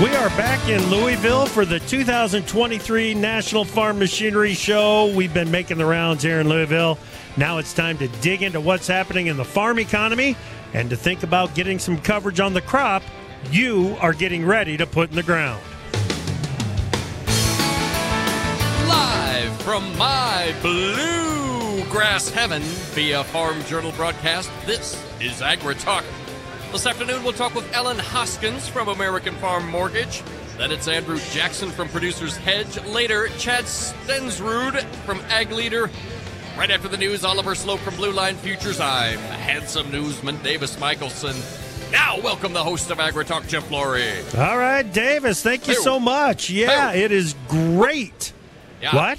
We are back in Louisville for the 2023 National Farm Machinery Show. We've been making the rounds here in Louisville. Now it's time to dig into what's happening in the farm economy and to think about getting some coverage on the crop you are getting ready to put in the ground. Live from my bluegrass heaven via Farm Journal broadcast, this is Agri Talk. This afternoon, we'll talk with Alan Hoskins from American Farm Mortgage. Then it's Andrew Jackson from Producers Hedge. Later, Chad Stensrud from Ag Leader. Right after the news, Oliver Sloup from Blue Line Futures. I'm handsome newsman Davis Michaelsen. Now, welcome the host of Agri Talk, Jeff Flory. All right, Davis, thank you Hey. so much. Yeah, Hey. it is great. Yeah. What?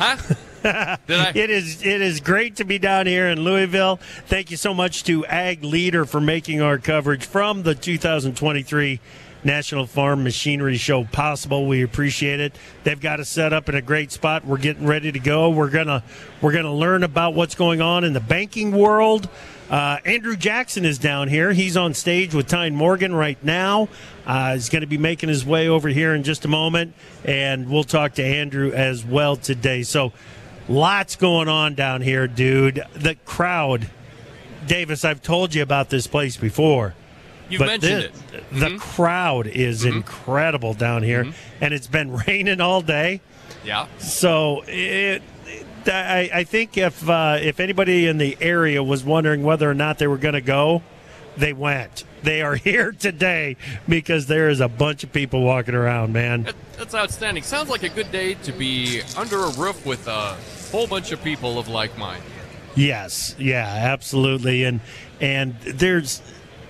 Huh? It is it is great to be down here in Louisville. Thank you so much to Ag Leader for making our coverage from the 2023 National Farm Machinery Show possible. We appreciate it. They've got us set up in a great spot. We're getting ready to go. We're gonna we're gonna learn about what's going on in the banking world. Uh, Andrew Jackson is down here. He's on stage with Tyne Morgan right now. Uh, he's going to be making his way over here in just a moment, and we'll talk to Andrew as well today. So, lots going on down here, dude. The crowd, Davis. I've told you about this place before. You've but mentioned thi- it. The Mhm. crowd is incredible down here, and it's been raining all day. Yeah. So it, I, I think if uh, if anybody in the area was wondering whether or not they were going to go, they went. They are here today because there is a bunch of people walking around, man. That's outstanding. Sounds like a good day to be under a roof with a whole bunch of people of like mind. Yes, yeah, absolutely. And and there's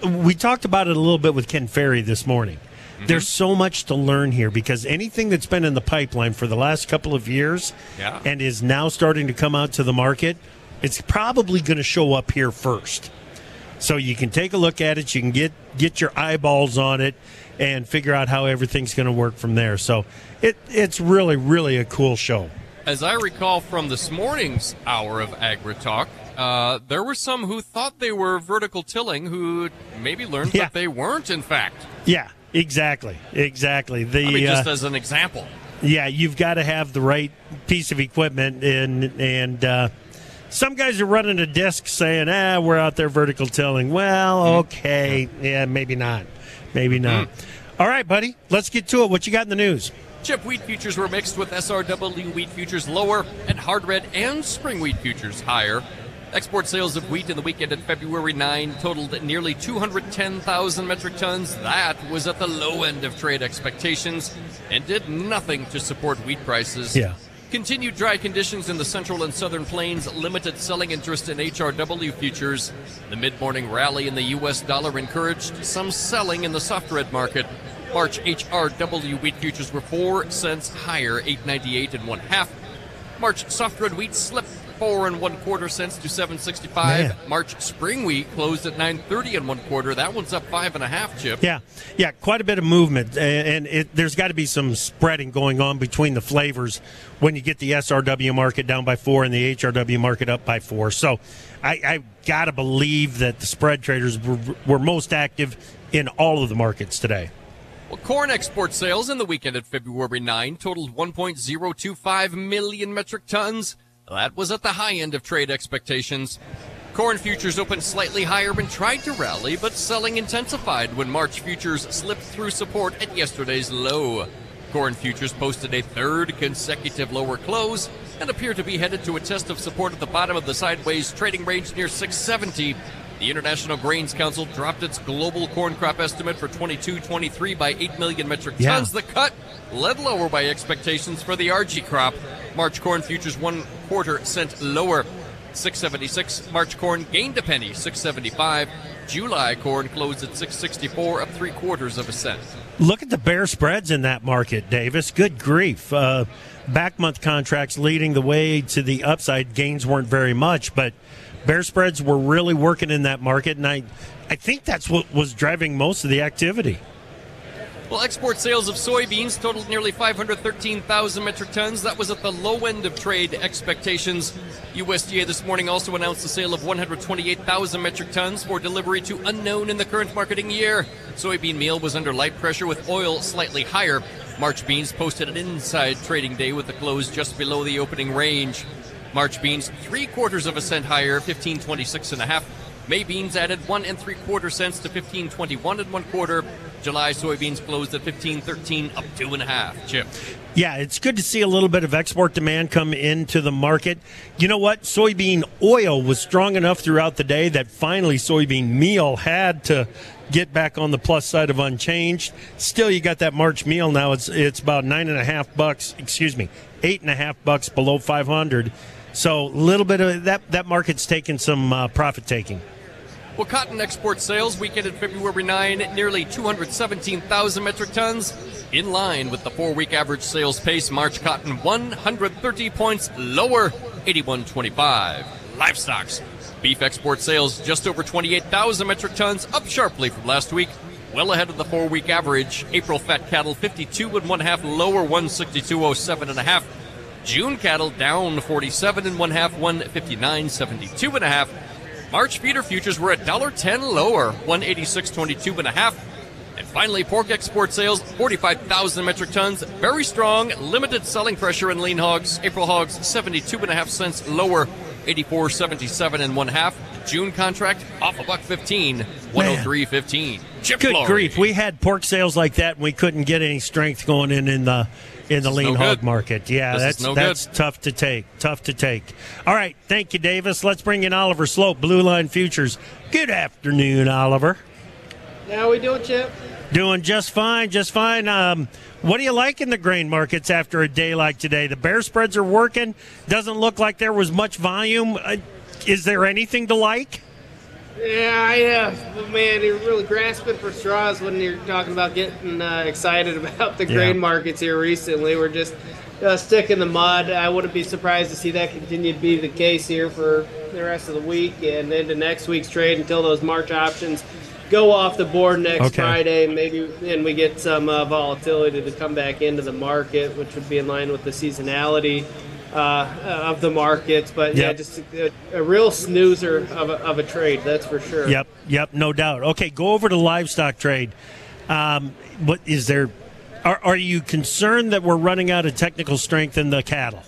we talked about it a little bit with Ken Ferrie this morning. Mm-hmm. There's so much to learn here because anything that's been in the pipeline for the last couple of years Yeah. and is now starting to come out to the market, it's probably going to show up here first. So you can take a look at it, you can get get your eyeballs on it and figure out how everything's going to work from there. So it it's really really a cool show. As I recall from this morning's hour of Agri Talk, uh, there were some who thought they were vertical tilling who maybe learned Yeah. that they weren't, in fact. Yeah, exactly. Exactly. The I mean, just uh, as an example. yeah, you've got to have the right piece of equipment, and and uh, some guys are running a disc saying, "Ah, we're out there vertical tilling." Well, okay, yeah, maybe not, maybe not. All right, buddy, let's get to it. What you got in the news? Chip wheat futures were mixed with SRW wheat futures lower and hard red and spring wheat futures higher. Export sales of wheat in the weekend at February 9 totaled nearly 210,000 metric tons. That was at the low end of trade expectations and did nothing to support wheat prices. Yeah. Continued dry conditions in the central and southern plains limited selling interest in HRW futures. The mid morning rally in the U.S. dollar encouraged some selling in the soft red market. March HRW wheat futures were 4 cents higher, 898 and one half. March soft red wheat slipped four and one quarter cents to 765. Man. March spring wheat closed at 930 and one quarter. That one's up five and a half, Chip. Yeah, yeah, quite a bit of movement, and and it, there's got to be some spreading going on between the flavors when you get the SRW market down by four and the HRW market up by four. So, I, I got to believe that the spread traders were, were most active in all of the markets today. Well, corn export sales in the weekend at February 9 totaled 1.025 million metric tons. That was at the high end of trade expectations. Corn futures opened slightly higher and tried to rally, but selling intensified when March futures slipped through support at yesterday's low. Corn futures posted a third consecutive lower close and appear to be headed to a test of support at the bottom of the sideways trading range near 670. The International Grains Council dropped its global corn crop estimate for 22-23 by 8 million metric Yeah. tons. The cut led lower by expectations for the RG crop. March corn futures one quarter cent lower, 676. March corn gained a penny, 675. July corn closed at 664, up three quarters of a cent. Look at the bear spreads in that market, Davis. Good grief. Uh, back month contracts leading the way to the upside. Gains weren't very much, but bear spreads were really working in that market, and I, I think that's what was driving most of the activity. Well, export sales of soybeans totaled nearly 513,000 metric tons. That was at the low end of trade expectations. USDA this morning also announced the sale of 128,000 metric tons for delivery to unknown in the current marketing year. Soybean meal was under light pressure with oil slightly higher. March beans posted an inside trading day with the close just below the opening range. March beans three quarters of a cent higher, 1526 and a half. May beans added one and three quarter cents to 1521 and one quarter. July soybeans closed at 1513, up two and a half. Chip. Yeah, it's good to see a little bit of export demand come into the market. You know what? Soybean oil was strong enough throughout the day that finally soybean meal had to get back on the plus side of unchanged. Still, you got that March meal now. It's it's about nine and a half bucks. Excuse me, eight and a half bucks below 500. So a little bit of that that market's taking some uh, profit taking. Well, cotton export sales week ended February 9, nearly 217,000 metric tons. In line with the four week average sales pace, March cotton 130 points lower, 81.25. Livestocks. Beef export sales just over 28,000 metric tons, up sharply from last week, well ahead of the four week average. April fat cattle 52 and one half lower, 162.07 and a half. June cattle down 47 and one half, 159.72 and a half. March feeder futures were at $1.10 lower, 186.22 and a half. And finally, pork export sales, 45,000 metric tons, very strong, limited selling pressure in lean hogs. April hogs, 72 and a half cents lower, 84.77 and one half. June contract off a buck 15, 103.15. Chip Good grief, we had pork sales like that, and we couldn't get any strength going in in the in the lean no hog good. market. Yeah, this that's no that's good. tough to take. Tough to take. All right, thank you, Davis. Let's bring in Oliver Sloup, Blue Line Futures. Good afternoon, Oliver. How we doing, Chip? Doing just fine, just fine. Um, what do you like in the grain markets after a day like today? The bear spreads are working. Doesn't look like there was much volume. Uh, is there anything to like? Yeah, I uh, man, you're really grasping for straws when you're talking about getting uh, excited about the grain yeah. markets here recently. We're just uh, stick in the mud. I wouldn't be surprised to see that continue to be the case here for the rest of the week and into next week's trade until those March options go off the board next okay. Friday. Maybe and we get some uh, volatility to come back into the market, which would be in line with the seasonality uh, of the markets. But yep. yeah, just a, a, real snoozer of a, of a trade, that's for sure. Yep, yep, no doubt. Okay, go over to livestock trade. Um, what is there? Are, are you concerned that we're running out of technical strength in the cattle?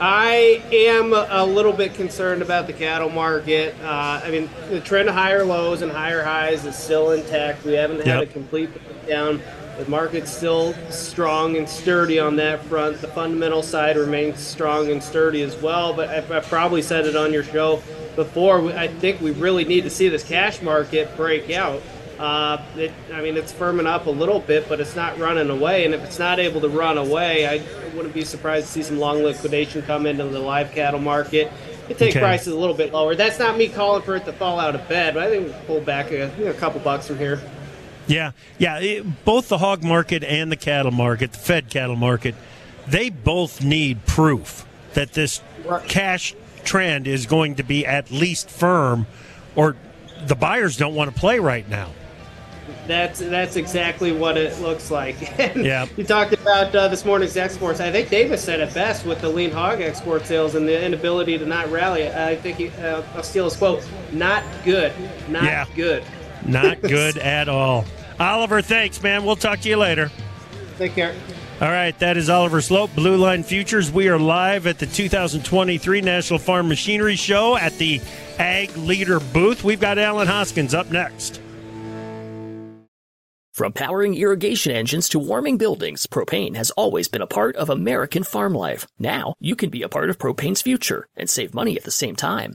I am a little bit concerned about the cattle market. Uh, I mean, the trend of higher lows and higher highs is still intact. We haven't had yep. a complete breakdown the market's still strong and sturdy on that front. The fundamental side remains strong and sturdy as well. But I've, I've probably said it on your show before. I think we really need to see this cash market break out. Uh, it, I mean, it's firming up a little bit, but it's not running away. And if it's not able to run away, I wouldn't be surprised to see some long liquidation come into the live cattle market. It take okay. prices a little bit lower. That's not me calling for it to fall out of bed, but I think we pull back a, you know, a couple bucks from here. Yeah, yeah. It, both the hog market and the cattle market, the fed cattle market, they both need proof that this cash trend is going to be at least firm, or the buyers don't want to play right now. That's that's exactly what it looks like. yeah. You talked about uh, this morning's exports. I think Davis said it best with the lean hog export sales and the inability to not rally. I think he, uh, I'll steal his quote: "Not good, not yeah. good, not good at all." Oliver, thanks, man. We'll talk to you later. Take care. All right, that is Oliver Sloup, Blue Line Futures. We are live at the 2023 National Farm Machinery Show at the Ag Leader booth. We've got Alan Hoskins up next. From powering irrigation engines to warming buildings, propane has always been a part of American farm life. Now, you can be a part of propane's future and save money at the same time.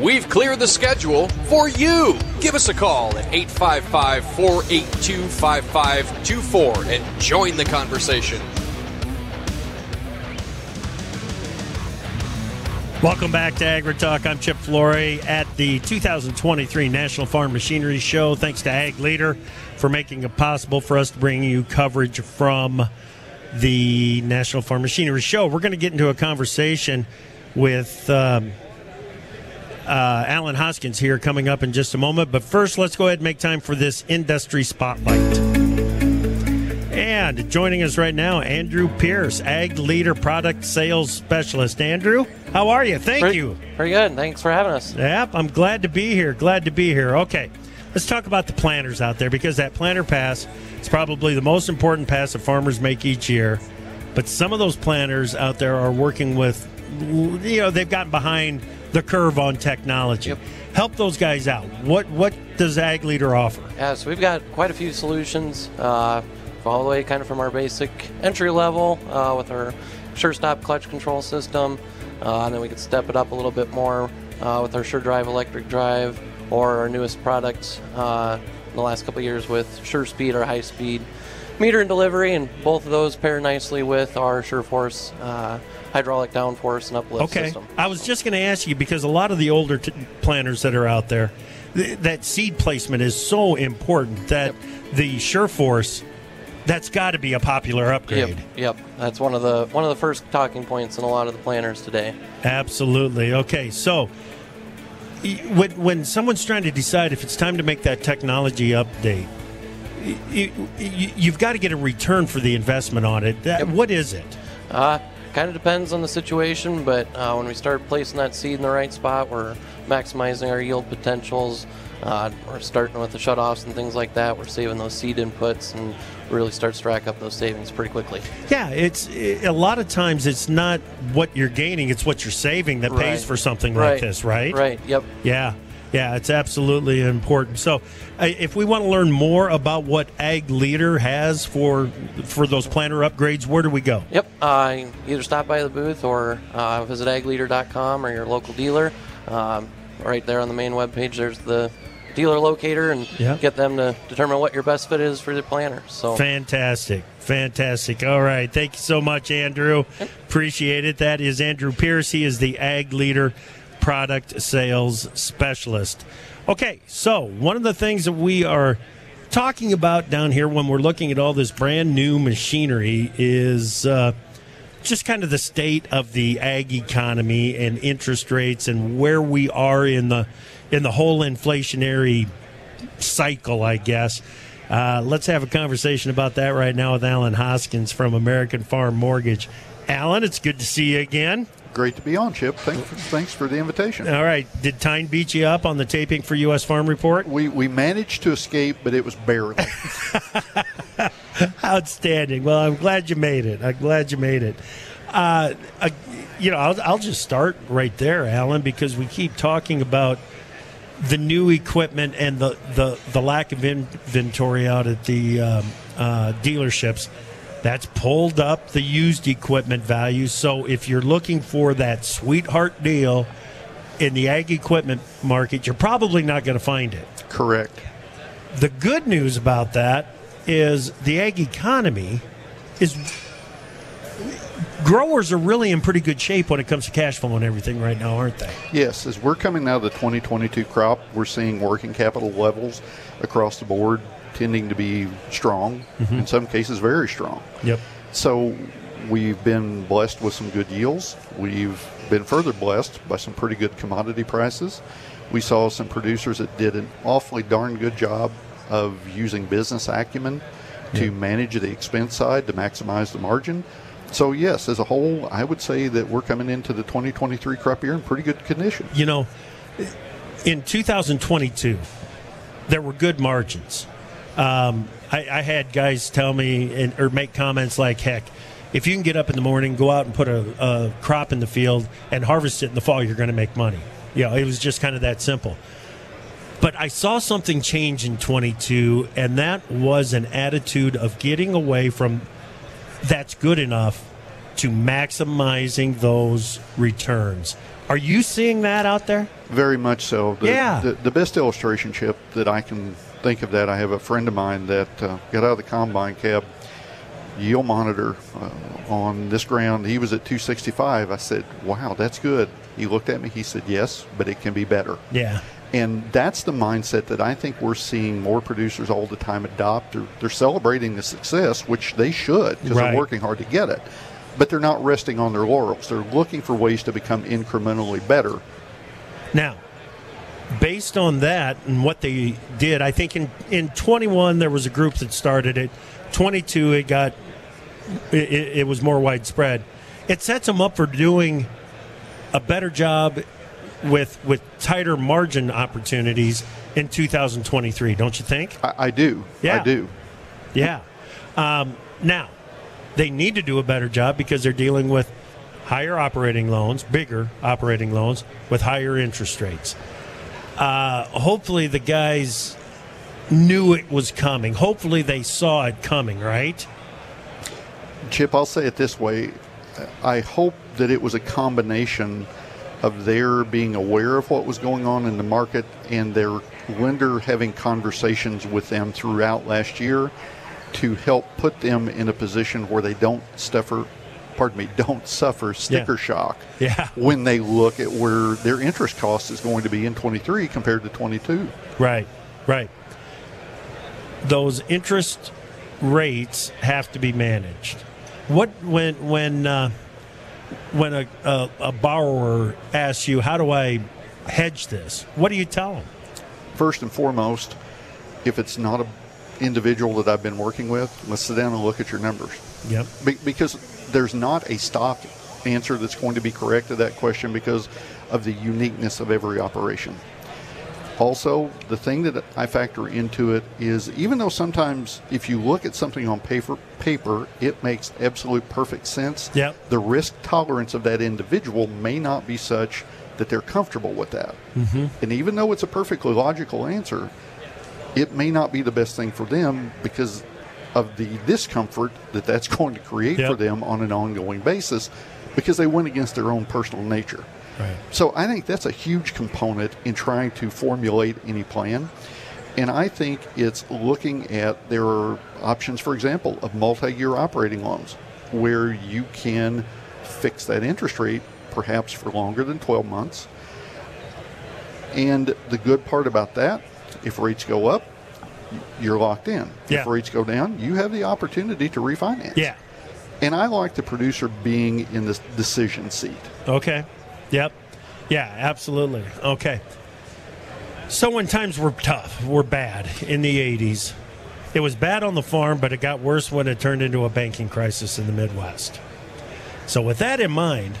We've cleared the schedule for you. Give us a call at 855 482 5524 and join the conversation. Welcome back to Agri Talk. I'm Chip Flory at the 2023 National Farm Machinery Show. Thanks to Ag Leader for making it possible for us to bring you coverage from the National Farm Machinery Show. We're going to get into a conversation with. Um, uh, Alan Hoskins here coming up in just a moment. But first, let's go ahead and make time for this industry spotlight. And joining us right now, Andrew Pierce, Ag Leader Product Sales Specialist. Andrew, how are you? Thank pretty, you. Pretty good. Thanks for having us. Yep, I'm glad to be here. Glad to be here. Okay, let's talk about the planters out there because that planter pass is probably the most important pass that farmers make each year. But some of those planters out there are working with, you know, they've gotten behind the curve on technology. Yep. Help those guys out. What what does Ag Leader offer? Yeah, so we've got quite a few solutions, uh, all the way kind of from our basic entry level uh, with our SureStop clutch control system, uh, and then we could step it up a little bit more uh, with our SureDrive electric drive, or our newest product uh, in the last couple years with SureSpeed or high speed meter and delivery, and both of those pair nicely with our SureForce uh, hydraulic downforce and uplift okay. system. I was just going to ask you because a lot of the older t- planters that are out there, th- that seed placement is so important that yep. the SureForce that's got to be a popular upgrade. Yep, yep. That's one of the one of the first talking points in a lot of the planters today. Absolutely. Okay, so when when someone's trying to decide if it's time to make that technology update, you, have got to get a return for the investment on it. That, yep. What is it? Uh, kind of depends on the situation, but uh, when we start placing that seed in the right spot, we're maximizing our yield potentials. Uh, we're starting with the shutoffs and things like that. We're saving those seed inputs and really start to rack up those savings pretty quickly. Yeah, it's it, a lot of times it's not what you're gaining; it's what you're saving that right. pays for something right. like this, right? Right. Yep. Yeah. Yeah, it's absolutely important. So, if we want to learn more about what Ag Leader has for for those planter upgrades, where do we go? Yep, uh, either stop by the booth or uh, visit agleader.com or your local dealer. Um, right there on the main webpage, there's the dealer locator and yep. get them to determine what your best fit is for the planter. So fantastic, fantastic. All right, thank you so much, Andrew. Appreciate it. That is Andrew Pierce. He is the Ag Leader product sales specialist. Okay, so one of the things that we are talking about down here when we're looking at all this brand new machinery is uh, just kind of the state of the ag economy and interest rates and where we are in the in the whole inflationary cycle, I guess. Uh, let's have a conversation about that right now with Alan Hoskins from American Farm Mortgage. Alan, it's good to see you again great to be on, Chip. Thanks for, thanks for the invitation. All right. Did Tyne beat you up on the taping for U.S. Farm Report? We, we managed to escape, but it was barely. Outstanding. Well, I'm glad you made it. I'm glad you made it. Uh, uh, you know, I'll, I'll just start right there, Alan, because we keep talking about the new equipment and the, the, the lack of inventory out at the um, uh, dealerships. That's pulled up the used equipment value. So if you're looking for that sweetheart deal in the ag equipment market, you're probably not going to find it. Correct. The good news about that is the ag economy is growers are really in pretty good shape when it comes to cash flow and everything right now, aren't they? Yes, as we're coming out of the 2022 crop, we're seeing working capital levels across the board tending to be strong, mm-hmm. in some cases very strong. Yep. So we've been blessed with some good yields. We've been further blessed by some pretty good commodity prices. We saw some producers that did an awfully darn good job of using business acumen to manage the expense side to maximize the margin. so yes, as a whole, I would say that we're coming into the 2023 crop year in pretty good condition. You know, in 2022, there were good margins. Um, I, I, had guys tell me and, or make comments like, "Heck, if you can get up in the morning, go out and put a, a crop in the field and harvest it in the fall, you're going to make money." You know, it was just kind of that simple. But I saw something change in 22, and that was an attitude of getting away from that's good enough to maximizing those returns. Are you seeing that out there? Very much so. The, yeah. The, the, best illustration chip that I can think of that, I have a friend of mine that uh, got out of the combine cab yield monitor uh, on this ground. He was at 265. I said, wow, that's good. He looked at me. He said, yes, but it can be better. Yeah. And that's the mindset that I think we're seeing more producers all the time adopt. They're, they're celebrating the success, which they should because right. they're working hard to get it. But they're not resting on their laurels. They're looking for ways to become incrementally better. Now, based on that and what they did, I think in, in 21 there was a group that started it. 22 it got it, it was more widespread. It sets them up for doing a better job with with tighter margin opportunities in 2023, don't you think? I, I do. Yeah. I do. Yeah. Um, now, they need to do a better job because they're dealing with higher operating loans, bigger operating loans with higher interest rates. Uh, hopefully, the guys knew it was coming. Hopefully, they saw it coming, right? Chip, I'll say it this way. I hope that it was a combination of their being aware of what was going on in the market and their lender having conversations with them throughout last year to help put them in a position where they don't suffer pardon me don't suffer sticker yeah. shock yeah. when they look at where their interest cost is going to be in 23 compared to 22 right right those interest rates have to be managed what when when uh, when a, a, a borrower asks you, "How do I hedge this?" What do you tell them? First and foremost, if it's not an individual that I've been working with, let's sit down and look at your numbers. Yep. Be- because there's not a stock answer that's going to be correct to that question because of the uniqueness of every operation. Also, the thing that I factor into it is even though sometimes if you look at something on paper, paper it makes absolute perfect sense. Yep. The risk tolerance of that individual may not be such that they're comfortable with that. Mm-hmm. And even though it's a perfectly logical answer, it may not be the best thing for them because of the discomfort that that's going to create yep. for them on an ongoing basis because they went against their own personal nature. Right. So I think that's a huge component in trying to formulate any plan. And I think it's looking at there are options, for example, of multi year operating loans where you can fix that interest rate perhaps for longer than 12 months. And the good part about that, if rates go up, you're locked in. Yeah. If rates go down, you have the opportunity to refinance. Yeah. And I like the producer being in the decision seat. Okay. Yep. Yeah, absolutely. Okay. So when times were tough, were bad in the 80s, it was bad on the farm, but it got worse when it turned into a banking crisis in the Midwest. So with that in mind,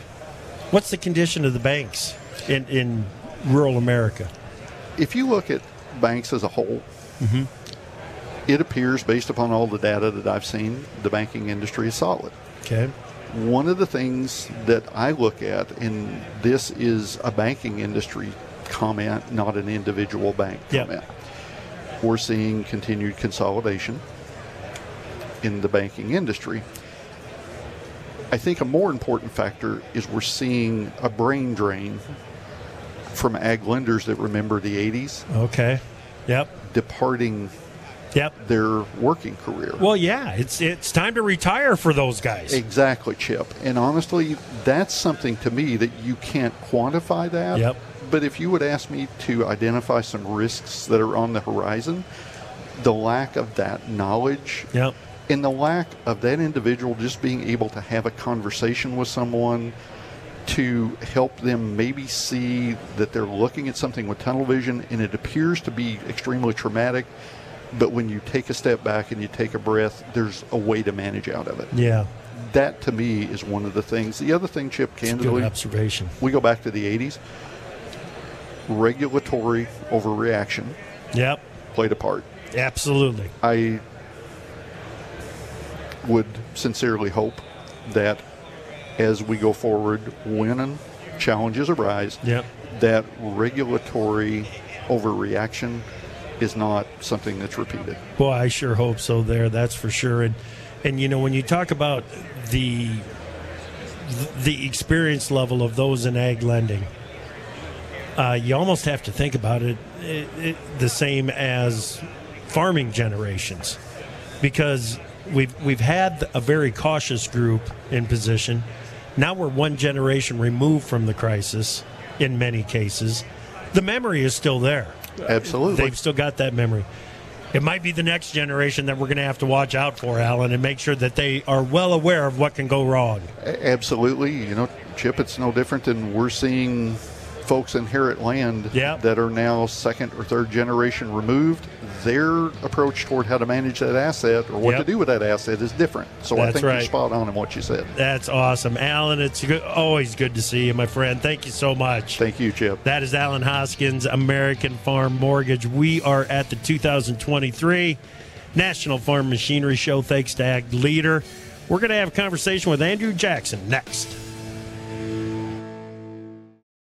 what's the condition of the banks in, in rural America? If you look at banks as a whole, mm-hmm. It appears, based upon all the data that I've seen, the banking industry is solid. Okay one of the things that I look at, and this is a banking industry comment, not an individual bank yep. comment. We're seeing continued consolidation in the banking industry. I think a more important factor is we're seeing a brain drain from ag lenders that remember the 80s. Okay. Yep. Departing yep. their working career. Well, yeah, it's it's time to retire for those guys. Exactly, Chip. And honestly, that's something to me that you can't quantify that. Yep. But if you would ask me to identify some risks that are on the horizon, the lack of that knowledge yep. and the lack of that individual just being able to have a conversation with someone to help them maybe see that they're looking at something with tunnel vision and it appears to be extremely traumatic but when you take a step back and you take a breath, there's a way to manage out of it. Yeah, that to me is one of the things. The other thing, Chip, candidly, Good observation. we go back to the 80s. Regulatory overreaction Yep, played a part. absolutely. I would sincerely hope that as we go forward, when challenges arise, Yep. that regulatory overreaction is not something that's repeated. Well, I sure hope so. There, that's for sure. And and you know when you talk about the the experience level of those in ag lending, uh, you almost have to think about it, it, it the same as farming generations, because we've we've had a very cautious group in position. Now we're one generation removed from the crisis. In many cases, the memory is still there. Absolutely. They've still got that memory. It might be the next generation that we're going to have to watch out for, Alan, and make sure that they are well aware of what can go wrong. Absolutely. You know, Chip, it's no different than we're seeing folks inherit land Yeah. that are now second or third generation removed. Their approach toward how to manage that asset or what Yep. to do with that asset is different. So I That's think you're spot on in what you said. That's awesome. Alan, it's good, always good to see you, my friend. Thank you so much. Thank you, Chip. That is Alan Hoskins, American Farm Mortgage. We are at the 2023 National Farm Machinery Show, thanks to Ag Leader. We're going to have a conversation with Andrew Jackson next.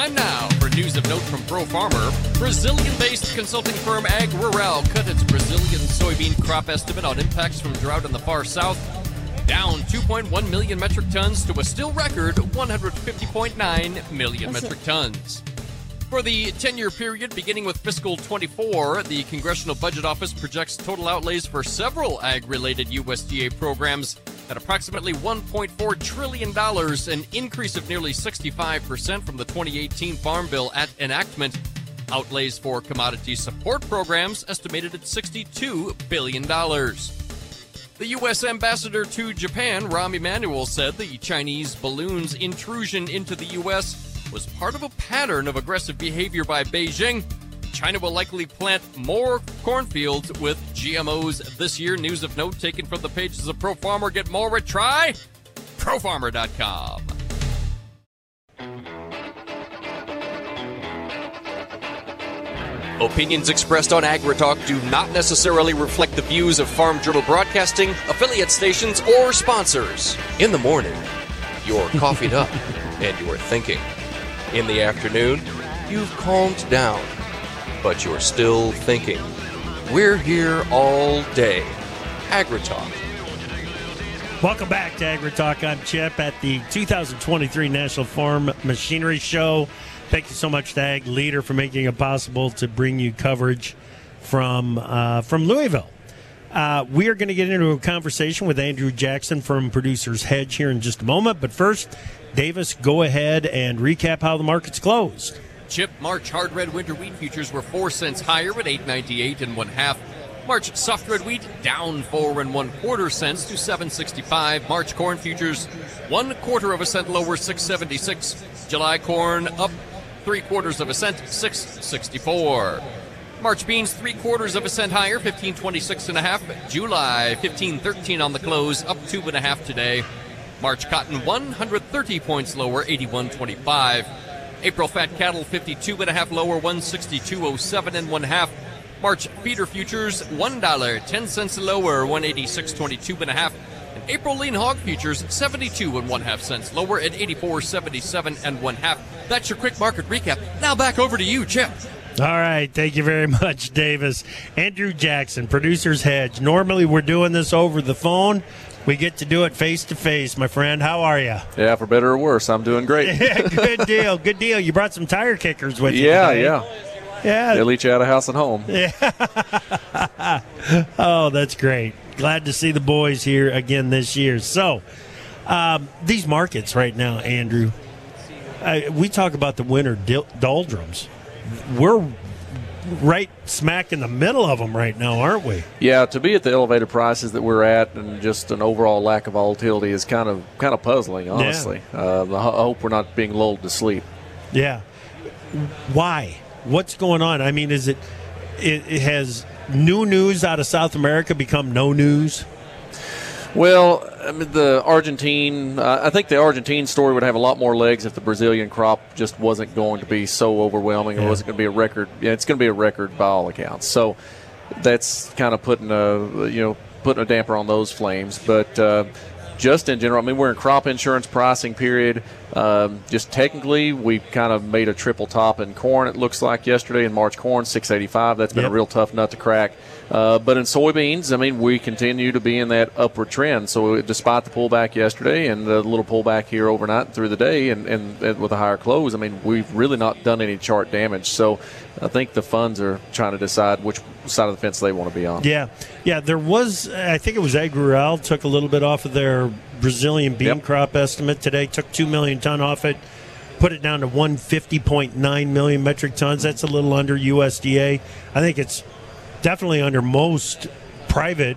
Time now for news of note from Pro Farmer. Brazilian based consulting firm AgRural cut its Brazilian soybean crop estimate on impacts from drought in the far south down 2.1 million metric tons to a still record 150.9 million metric tons. For the 10 year period beginning with fiscal 24, the Congressional Budget Office projects total outlays for several ag related USDA programs at approximately $1.4 trillion, an increase of nearly 65% from the 2018 Farm Bill at enactment. Outlays for commodity support programs estimated at $62 billion. The U.S. ambassador to Japan, Rahm Emanuel, said the Chinese balloon's intrusion into the U.S. was part of a pattern of aggressive behavior by Beijing. China will likely plant more cornfields with GMOs this year. News of note taken from the pages of Pro Farmer. Get more at try profarmer.com. Opinions expressed on AgriTalk do not necessarily reflect the views of Farm Journal Broadcasting, affiliate stations, or sponsors. In the morning, you're coffeeed up and you're thinking. In the afternoon, you've calmed down, but you're still thinking. We're here all day. AgriTalk. Welcome back to AgriTalk. I'm Chip at the 2023 National Farm Machinery Show. Thank you so much to Ag Leader for making it possible to bring you coverage from uh, from Louisville. Uh, we are going to get into a conversation with Andrew Jackson from Producers Hedge here in just a moment. But first, Davis, go ahead and recap how the market's closed. Chip March hard red winter wheat futures were four cents higher at 8.98 and one half. March soft red wheat down four and one quarter cents to 7.65. March corn futures one quarter of a cent lower, 6.76. July corn up three quarters of a cent, 6.64. March beans three quarters of a cent higher, 15.26 and a half. July 15.13 on the close, up two and a half today. March cotton 130 points lower, 81.25. April fat cattle 52 and a half lower, 162.07 and one half. March feeder futures $1, 10 cents lower, 186.22 and a half. And April lean hog futures 72 and one half cents lower at 84.77 and one half. That's your quick market recap. Now back over to you, Chip. All right, thank you very much, Davis. Andrew Jackson, producer's hedge. Normally we're doing this over the phone. We get to do it face to face, my friend. How are you? Yeah, for better or worse, I'm doing great. good deal, good deal. You brought some tire kickers with you. Yeah, today. yeah. Yeah. They'll eat you out of house and home. Yeah. oh, that's great. Glad to see the boys here again this year. So, um, these markets right now, Andrew, I, we talk about the winter dil- doldrums. We're right smack in the middle of them right now, aren't we? Yeah, to be at the elevated prices that we're at, and just an overall lack of volatility is kind of kind of puzzling, honestly. Yeah. Uh, I hope we're not being lulled to sleep. Yeah. Why? What's going on? I mean, is it it, it has new news out of South America become no news? Well, I mean, the Argentine, uh, I think the Argentine story would have a lot more legs if the Brazilian crop just wasn't going to be so overwhelming. Yeah. It wasn't going to be a record. Yeah, it's going to be a record by all accounts. So that's kind of putting a you know putting a damper on those flames. But uh, just in general, I mean, we're in crop insurance pricing period. Um, just technically, we kind of made a triple top in corn. It looks like yesterday in March corn, 685. That's been yep. a real tough nut to crack. Uh, but in soybeans, I mean, we continue to be in that upward trend. So despite the pullback yesterday and the little pullback here overnight and through the day, and, and, and with a higher close, I mean, we've really not done any chart damage. So I think the funds are trying to decide which side of the fence they want to be on. Yeah, yeah. There was, I think it was AgRural took a little bit off of their Brazilian bean yep. crop estimate today. Took two million ton off it put it down to 150.9 million metric tons. That's a little under USDA. I think it's definitely under most private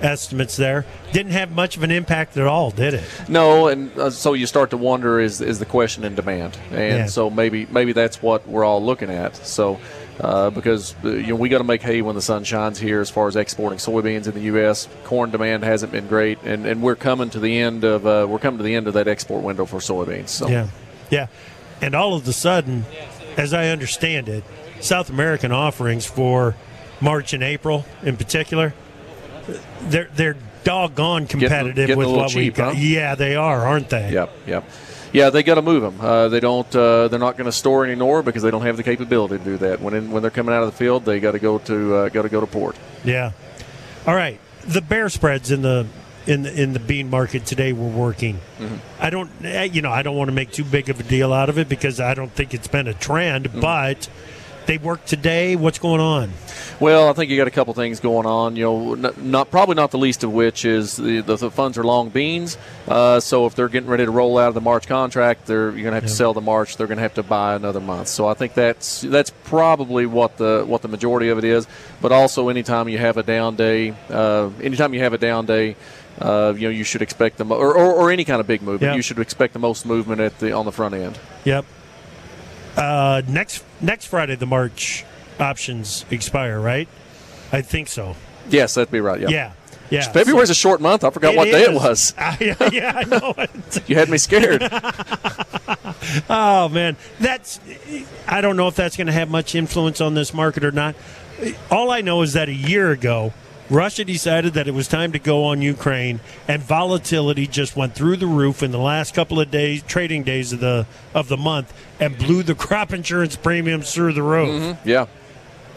estimates there didn't have much of an impact at all did it no and uh, so you start to wonder is is the question in demand and yeah. so maybe maybe that's what we're all looking at so uh, because uh, you know we got to make hay when the sun shines here as far as exporting soybeans in the U.S. Corn demand hasn't been great, and, and we're coming to the end of uh, we're coming to the end of that export window for soybeans. So yeah, yeah, and all of a sudden, as I understand it, South American offerings for March and April in particular, they're they're doggone competitive getting, getting with what we got. Huh? Yeah, they are, aren't they? Yep, yep. Yeah, they got to move them. Uh, they don't. Uh, they're not going to store anymore because they don't have the capability to do that. When in, when they're coming out of the field, they got to go to uh, got to go to port. Yeah. All right. The bear spreads in the in the, in the bean market today were working. Mm-hmm. I don't, eh, you know, I don't want to make too big of a deal out of it because I don't think it's been a trend, mm-hmm. but they work today. What's going on? Well, I think you got a couple things going on. You know, not, not probably not the least of which is the, the, the funds are long beans. Uh, so if they're getting ready to roll out of the March contract, they're you're going to have to sell the March. They're going to have to buy another month. So I think that's that's probably what the what the majority of it is. But also, anytime you have a down day, uh, anytime you have a down day. Uh, you know, you should expect the mo- or, or, or, any kind of big movement. You should expect the most movement at the on the front end. Yep. Uh, next next Friday, the March options expire, right? I think so. Yes, that'd be right. Yeah. Yeah. Yeah, February's so, a short month. I forgot what is. day it was. Uh, yeah, yeah, I know. it. you had me scared. oh man, that's. I don't know if that's going to have much influence on this market or not. All I know is that a year ago, Russia decided that it was time to go on Ukraine, and volatility just went through the roof in the last couple of days, trading days of the of the month, and blew the crop insurance premiums through the roof. Mm-hmm. Yeah.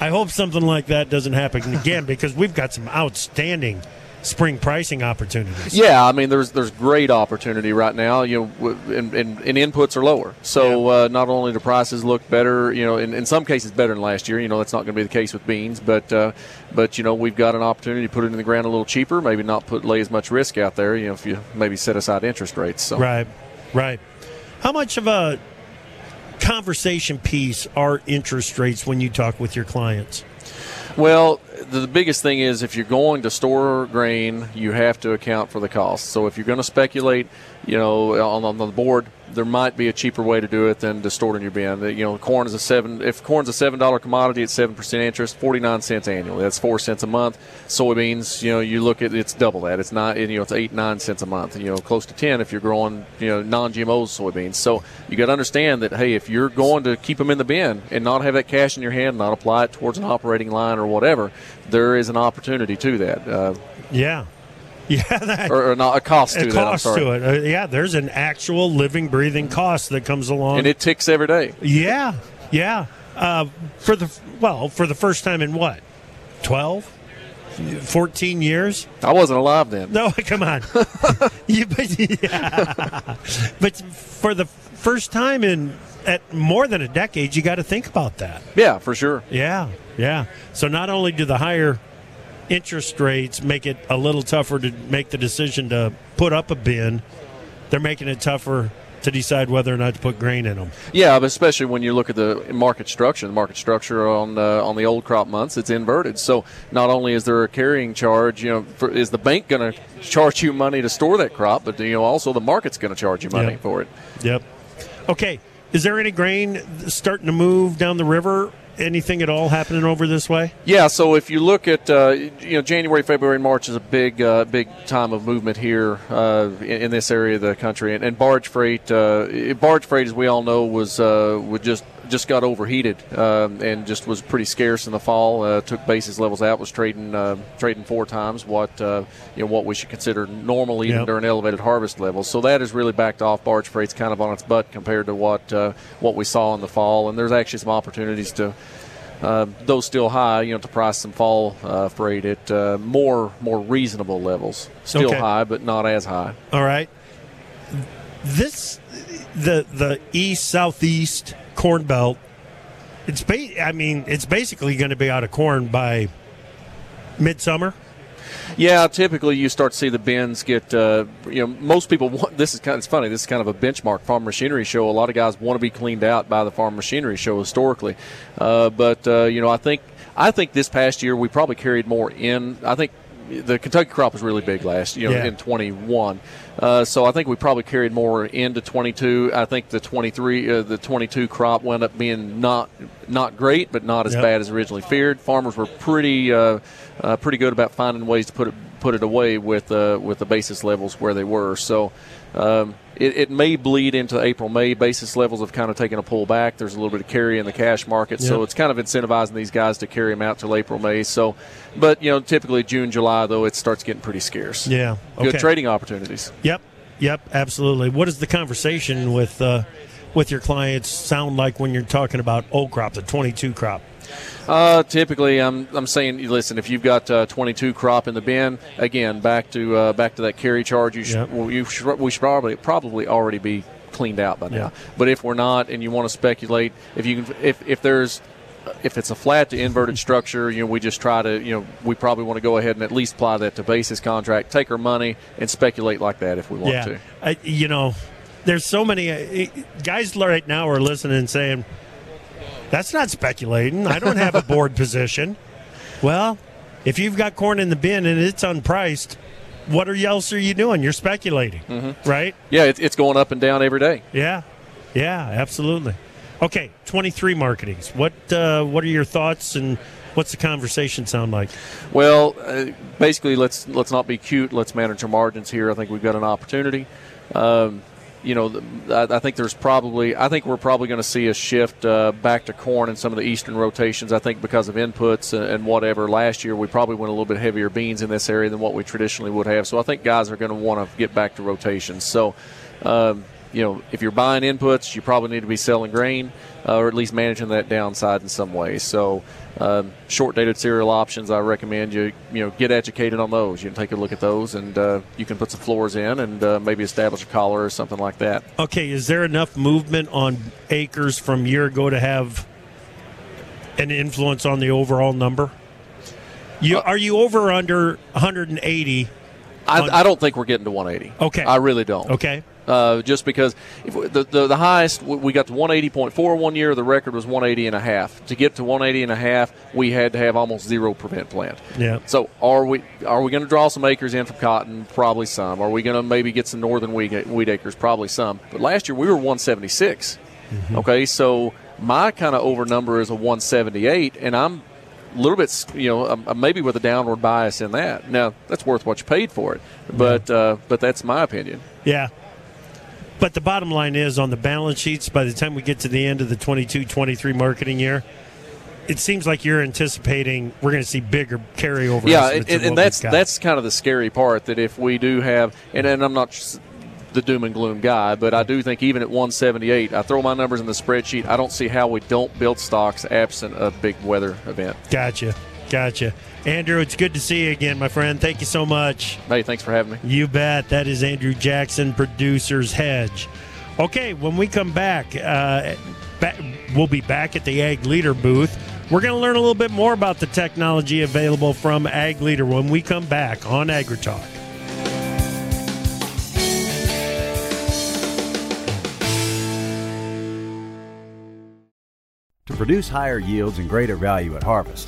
I hope something like that doesn't happen again because we've got some outstanding spring pricing opportunities. Yeah, I mean, there's there's great opportunity right now. You know, and, and, and inputs are lower, so yeah. uh, not only do prices look better, you know, in, in some cases better than last year. You know, that's not going to be the case with beans, but uh, but you know, we've got an opportunity to put it in the ground a little cheaper, maybe not put lay as much risk out there. You know, if you maybe set aside interest rates. So. Right, right. How much of a conversation piece are interest rates when you talk with your clients? Well, the biggest thing is if you're going to store grain, you have to account for the cost. So if you're going to speculate, you know, on, on the board, there might be a cheaper way to do it than to store it in your bin. You know, corn is a seven. If corn's a seven dollar commodity, it's seven percent interest, forty nine cents annually. That's four cents a month. Soybeans, you know, you look at it's double that. It's not. You know, it's eight nine cents a month. You know, close to ten if you're growing you know non GMO soybeans. So you got to understand that hey, if you're going to keep them in the bin and not have that cash in your hand, not apply it towards an operating line or whatever, there is an opportunity to that. Uh, yeah. Yeah, that, or, or, not a cost to a that. cost to it. Uh, yeah, there's an actual living, breathing cost that comes along, and it ticks every day. Yeah, yeah. Uh, for the well, for the first time in what, 12, 14 years? I wasn't alive then. No, come on. you, but, yeah. but for the first time in at more than a decade, you got to think about that. Yeah, for sure. Yeah, yeah. So not only do the higher interest rates make it a little tougher to make the decision to put up a bin, they're making it tougher to decide whether or not to put grain in them. Yeah, but especially when you look at the market structure. The market structure on uh, on the old crop months, it's inverted. So not only is there a carrying charge, you know, for, is the bank going to charge you money to store that crop, but you know also the market's going to charge you money yep. for it. Yep. Okay. Is there any grain starting to move down the river anything at all happening over this way? Yeah. So if you look at uh, you know January, February, March is a big uh, big time of movement here uh, in, in, this area of the country, and, and barge freight uh, barge freight, as we all know, was uh, would just just got overheated um, and just was pretty scarce in the fall. Uh, took basis levels out, was trading trading four times what you know what we should consider normal even yep. during elevated harvest levels. So that has really backed off. Barge freight's kind of on its butt compared to what what we saw in the fall, and there's actually some opportunities to uh, though still high, you know, to price some fall uh, freight at uh, more more reasonable levels. Still okay. high, but not as high. All right. This the the east southeast corn belt. It's ba- I mean, it's basically going to be out of corn by midsummer. Yeah, typically you start to see the bins get. Uh, you know, most people want. This is kind. Of, it's funny. This is kind of a benchmark farm machinery show. A lot of guys want to be cleaned out by the farm machinery show historically, uh, but uh, you know, I think I think this past year we probably carried more in. I think the Kentucky crop was really big last, you know, yeah. in 21. Uh, so I think we probably carried more into 22. I think the 23, uh, the 22 crop wound up being not not great, but not as yep. bad as originally feared. Farmers were pretty uh, uh, pretty good about finding ways to put it put it away with uh, with the basis levels where they were. So. Um, it, it, may bleed into April, May. Basis levels have kind of taken a pull back. There's a little bit of carry in the cash market, yep. so it's kind of incentivizing these guys to carry them out till April, May. So, but you know, typically June, July though, it starts getting pretty scarce. Yeah, okay. good trading opportunities. Yep, yep, absolutely. What does the conversation with uh, with your clients sound like when you're talking about old crop, the 22 crop? Uh, typically, I'm, I'm saying, listen, if you've got uh, 22 crop in the bin, again, back to uh, back to that carry charge, you should, yep. well, you should, we should probably probably already be cleaned out by now. Yeah. But if we're not, and you want to speculate, if you can, if if there's if it's a flat to inverted structure, you know, we just try to, you know, we probably want to go ahead and at least apply that to basis contract, take our money, and speculate like that if we want yeah. to. I, you know, there's so many uh, guys right now are listening and saying, that's not speculating. I don't have a board position. Well, if you've got corn in the bin and it's unpriced, what else are you doing? You're speculating, mm-hmm. right? Yeah, it's going up and down every day. Yeah, yeah, absolutely. Okay, 23 marketings. What uh, what are your thoughts and what's the conversation sound like? Well, uh, basically, let's let's not be cute. Let's manage our margins here. I think we've got an opportunity. Um, you know, I think there's probably, I think we're probably going to see a shift uh, back to corn in some of the eastern rotations. I think because of inputs and whatever. Last year we probably went a little bit heavier beans in this area than what we traditionally would have. So I think guys are going to want to get back to rotations. So, um, you know, if you're buying inputs, you probably need to be selling grain uh, or at least managing that downside in some way. So, um, short dated serial options, I recommend you you know get educated on those. You can take a look at those, and uh, you can put some floors in, and uh, maybe establish a collar or something like that. Okay, is there enough movement on acres from year ago to have an influence on the overall number? You, uh, are you over or under 180? I, I, don't think we're getting to 180. Okay, I really don't. Okay, Uh, just because the, the, the highest we got to 180.4 one year, the record was 180 and a half. To get to 180 and a half, we had to have almost zero prevent plant. Yeah. So are we are we going to draw some acres in from cotton? Probably some. Are we going to maybe get some northern wheat, wheat acres? Probably some. But last year we were 176. Mm-hmm. Okay, so my kind of over number is a 178, and I'm a little bit, you know, um, maybe with a downward bias in that. Now that's worth what you paid for it, but uh, but that's my opinion. Yeah, but the bottom line is on the balance sheets, by the time we get to the end of the 22 23 marketing year, it seems like you're anticipating we're going to see bigger carryover. Yeah, and, and that's that's kind of the scary part that if we do have, and, and I'm not the doom and gloom guy, but I do think even at 178, I throw my numbers in the spreadsheet. I don't see how we don't build stocks absent a big weather event. Gotcha. Gotcha. Andrew, it's good to see you again, my friend. Thank you so much. Hey, thanks for having me. You bet. That is Andrew Jackson, Producers Hedge. Okay, when we come back, uh, back we'll be back at the Ag Leader booth. We're going to learn a little bit more about the technology available from Ag Leader when we come back on AgriTalk. To produce higher yields and greater value at harvest,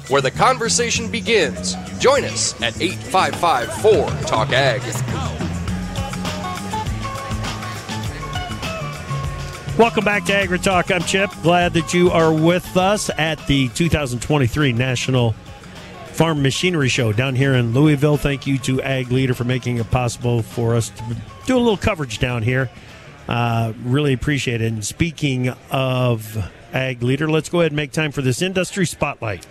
where the conversation begins. Join us at 8554 Talk Ag. Welcome back to AgriTalk. I'm Chip. Glad that you are with us at the 2023 National Farm Machinery Show down here in Louisville. Thank you to Ag Leader for making it possible for us to do a little coverage down here. Uh, really appreciate it. And speaking of Ag Leader, let's go ahead and make time for this industry spotlight.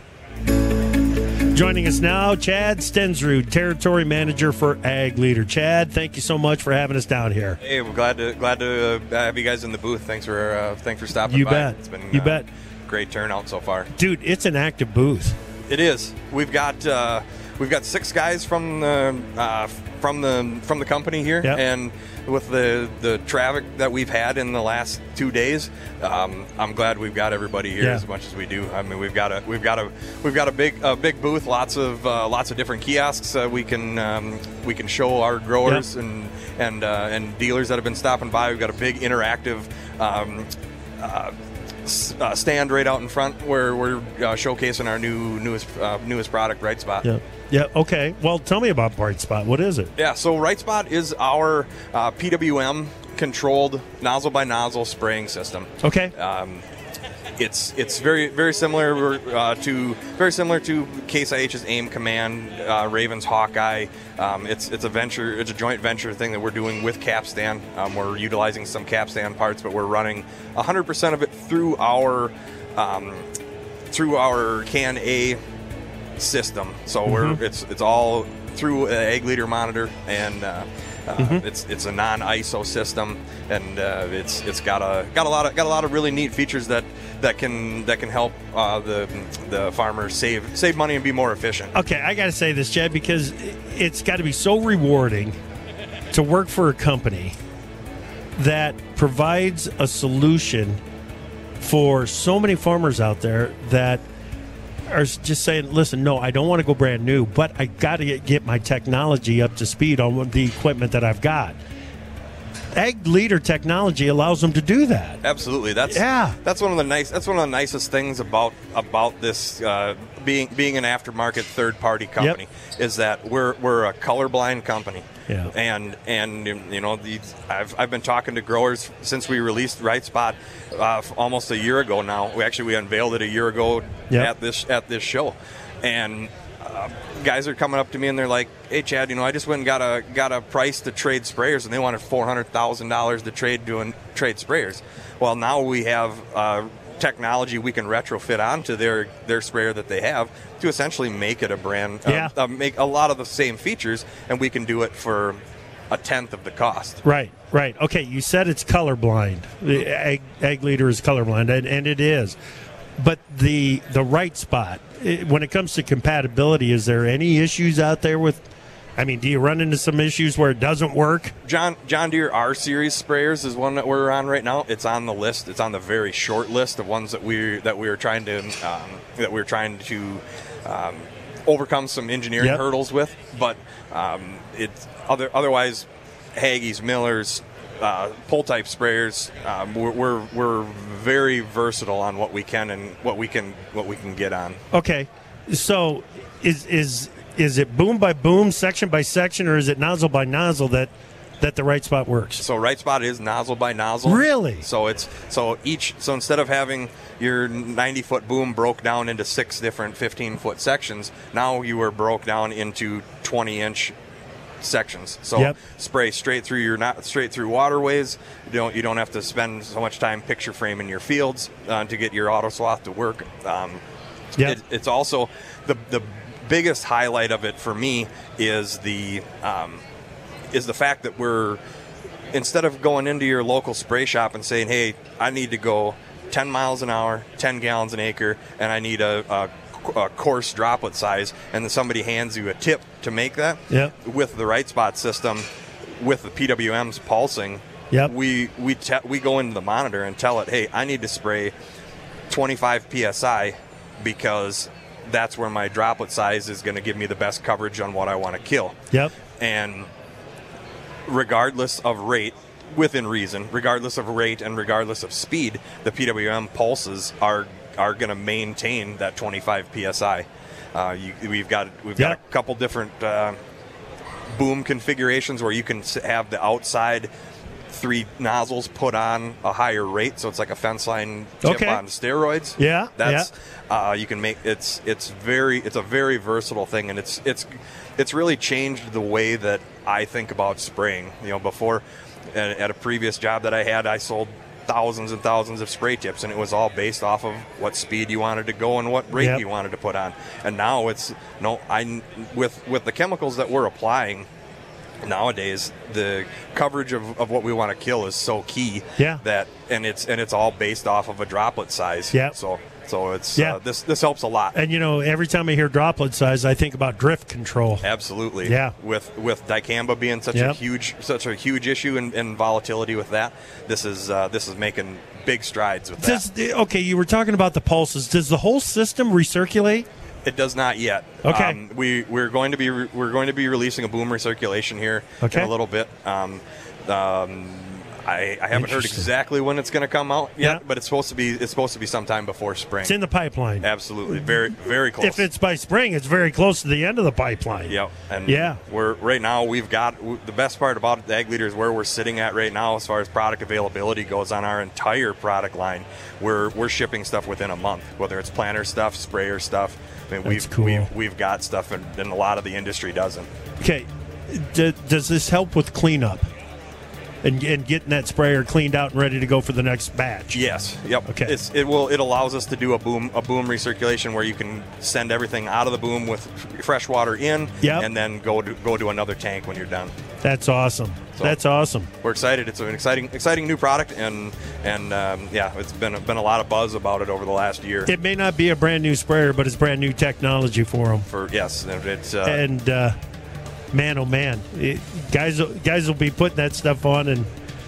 Joining us now, Chad Stensrud, Territory Manager for Ag Leader. Chad, thank you so much for having us down here. Hey, we're glad to glad to uh, have you guys in the booth. Thanks for uh, thanks for stopping you by. Bet. It's been you uh, bet. great turnout so far. Dude, it's an active booth. It is. We've got uh, we've got six guys from the uh, from the from the company here, Yep. and with the the traffic that we've had in the last two days, um, I'm glad we've got everybody here Yeah. as much as we do. I mean, we've got a we've got a we've got a big a big booth, lots of uh, lots of different kiosks. Uh, we can um, we can show our growers and and uh, and dealers that have been stopping by. We've got a big interactive. Um, uh, stand right out in front where we're uh, showcasing our new newest uh, newest product, Right Spot. Yeah. Yeah. Okay. Well, tell me about Bright Spot. What is it? Yeah, so Right Spot is our uh, PWM controlled nozzle by nozzle spraying system. Okay. Um, it's it's very very similar uh, to very similar to Case IH's AIM Command, uh, Ravens Hawkeye. Um, it's it's a venture, it's a joint venture thing that we're doing with Capstan. Um, we're utilizing some Capstan parts, but we're running 100% of it through our um, through our Can A system. So we're it's it's all through an Ag Leader monitor and. Uh, uh, It's it's a non-ISO system, and uh, it's it's got a got a lot of got a lot of really neat features that that can that can help uh, the the farmers save save money and be more efficient. Okay, I got to say this, Jed, because it's got to be so rewarding to work for a company that provides a solution for so many farmers out there that are just saying, listen, no, I don't want to go brand new, but I got to get, get my technology up to speed on the equipment that I've got. Ag Leader technology allows them to do that. Absolutely. That's Yeah. That's one of the nice. That's one of the nicest things about about this uh, being being an aftermarket third party company is that we're we're a colorblind company. Yeah. And and you know these I've, I've been talking to growers since we released Right Spot uh, almost a year ago now. We actually we unveiled it a year ago Yep. at this at this show, and uh, guys are coming up to me and they're like, "Hey, Chad, you know, I just went and got a got a price to trade sprayers, and they wanted four hundred thousand dollars to trade doing trade sprayers." Well, now we have uh, technology we can retrofit onto their their sprayer that they have to essentially make it a brand, uh, uh, make a lot of the same features, and we can do it for a tenth of the cost. Right, right. Okay, you said it's colorblind. The Ag, Ag Leader is colorblind, and, and it is. But the the right spot it, when it comes to compatibility, is there any issues out there with? I mean, do you run into some issues where it doesn't work? John John Deere R series sprayers is one that we're on right now. It's on the list. It's on the very short list of ones that we that we are trying to um, that we're trying to um, overcome some engineering Yep. hurdles with. But um, it's other otherwise, Hagie's, Millers, uh, pull type sprayers. Um, we're, we're we're very versatile on what we can and what we can what we can get on. Okay, so is is is it boom by boom, section by section, or is it nozzle by nozzle that that the right spot works? So right spot is nozzle by nozzle. Really? So it's so each so instead of having your 90 foot boom broke down into six different 15 foot sections, now you are broke down into 20 inch sections. So Yep. spray straight through your not straight through waterways. You don't you don't have to spend so much time picture framing your fields uh, to get your auto swath to work. Um, Yep. it, it's also the the biggest highlight of it for me is the um, is the fact that we're instead of going into your local spray shop and saying, "Hey, I need to go 10 miles an hour, 10 gallons an acre, and I need a, a, a uh, coarse droplet size," and then somebody hands you a tip to make that. Yep. With the right spot system, with the PWM's pulsing, Yep. we we te- we go into the monitor and tell it, "Hey, I need to spray 25 psi because." That's where my droplet size is going to give me the best coverage on what I want to kill Yep. and regardless of rate within reason regardless of rate and regardless of speed the pwm pulses are are going to maintain that 25 psi uh, you, we've got we've got a couple different uh, boom configurations where you can have the outside three nozzles put on a higher rate so it's like a fence line tip Okay. on steroids. Yeah, that's uh, you can make it's it's very it's a very versatile thing and it's it's it's really changed the way that I think about spraying. You know before at, at a previous job that I had I sold thousands and thousands of spray tips and it was all based off of what speed you wanted to go and what rate Yep. you wanted to put on and now it's no I with with the chemicals that we're applying nowadays the coverage of, of what we want to kill is so key Yeah. that and it's and it's all based off of a droplet size Yeah. so so it's Yeah. uh, this this helps a lot And you know, every time I hear droplet size, I think about drift control. absolutely Yeah. with with dicamba being such Yep. a huge such a huge issue and, and volatility with that this is uh, this is making big strides with that okay, you were talking about the pulses. Does the whole system recirculate? It does not yet. Okay. Um, we we're going to be re- we're going to be releasing a boom recirculation here Okay. in a little bit. Um, um, I, I haven't heard exactly when it's going to come out yet, Yeah. but it's supposed to be it's supposed to be sometime before spring. It's in the pipeline. Absolutely, very very close. If it's by spring, it's very close to the end of the pipeline. Yep. And Yeah. we're right now we've got the best part about the Ag Leader is where we're sitting at right now as far as product availability goes on our entire product line. We're we're shipping stuff within a month, whether it's planter stuff, sprayer stuff. I mean, That's we've, cool. we've we've got stuff, and, and a lot of the industry doesn't. Okay. D- does this help with cleanup and, and getting that sprayer cleaned out and ready to go for the next batch? Yes. Yep. Okay. It's, it will. It allows us to do a boom a boom recirculation where you can send everything out of the boom with fresh water in, Yep. and then go to go to another tank when you're done. That's awesome. So- That's awesome. We're excited. It's an exciting exciting new product, and and um, yeah, it's been been a lot of buzz about it over the last year. It may not be a brand new sprayer, but it's brand new technology for them. for yes, it's uh, and uh, man, oh man, it, guys, guys will be putting that stuff on and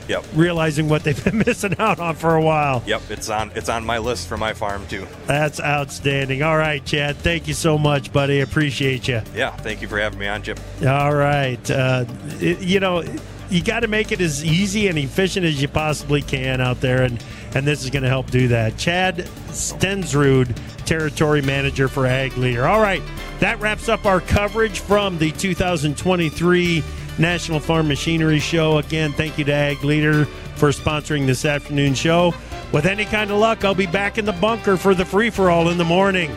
yep. realizing what they've been missing out on for a while. Yep, it's on it's on my list for my farm too. That's outstanding. All right, Chad, thank you so much, buddy. Appreciate you. Yeah, thank you for having me on, Jim. All right, uh, it- you know, you got to make it as easy and efficient as you possibly can out there, and and this is going to help do that. Chad Stensrud, territory manager for Ag Leader. All right, that wraps up our coverage from the 2023 National Farm Machinery Show. Again, thank you to Ag Leader for sponsoring this afternoon show. With any kind of luck, I'll be back in the bunker for the free for all in the morning.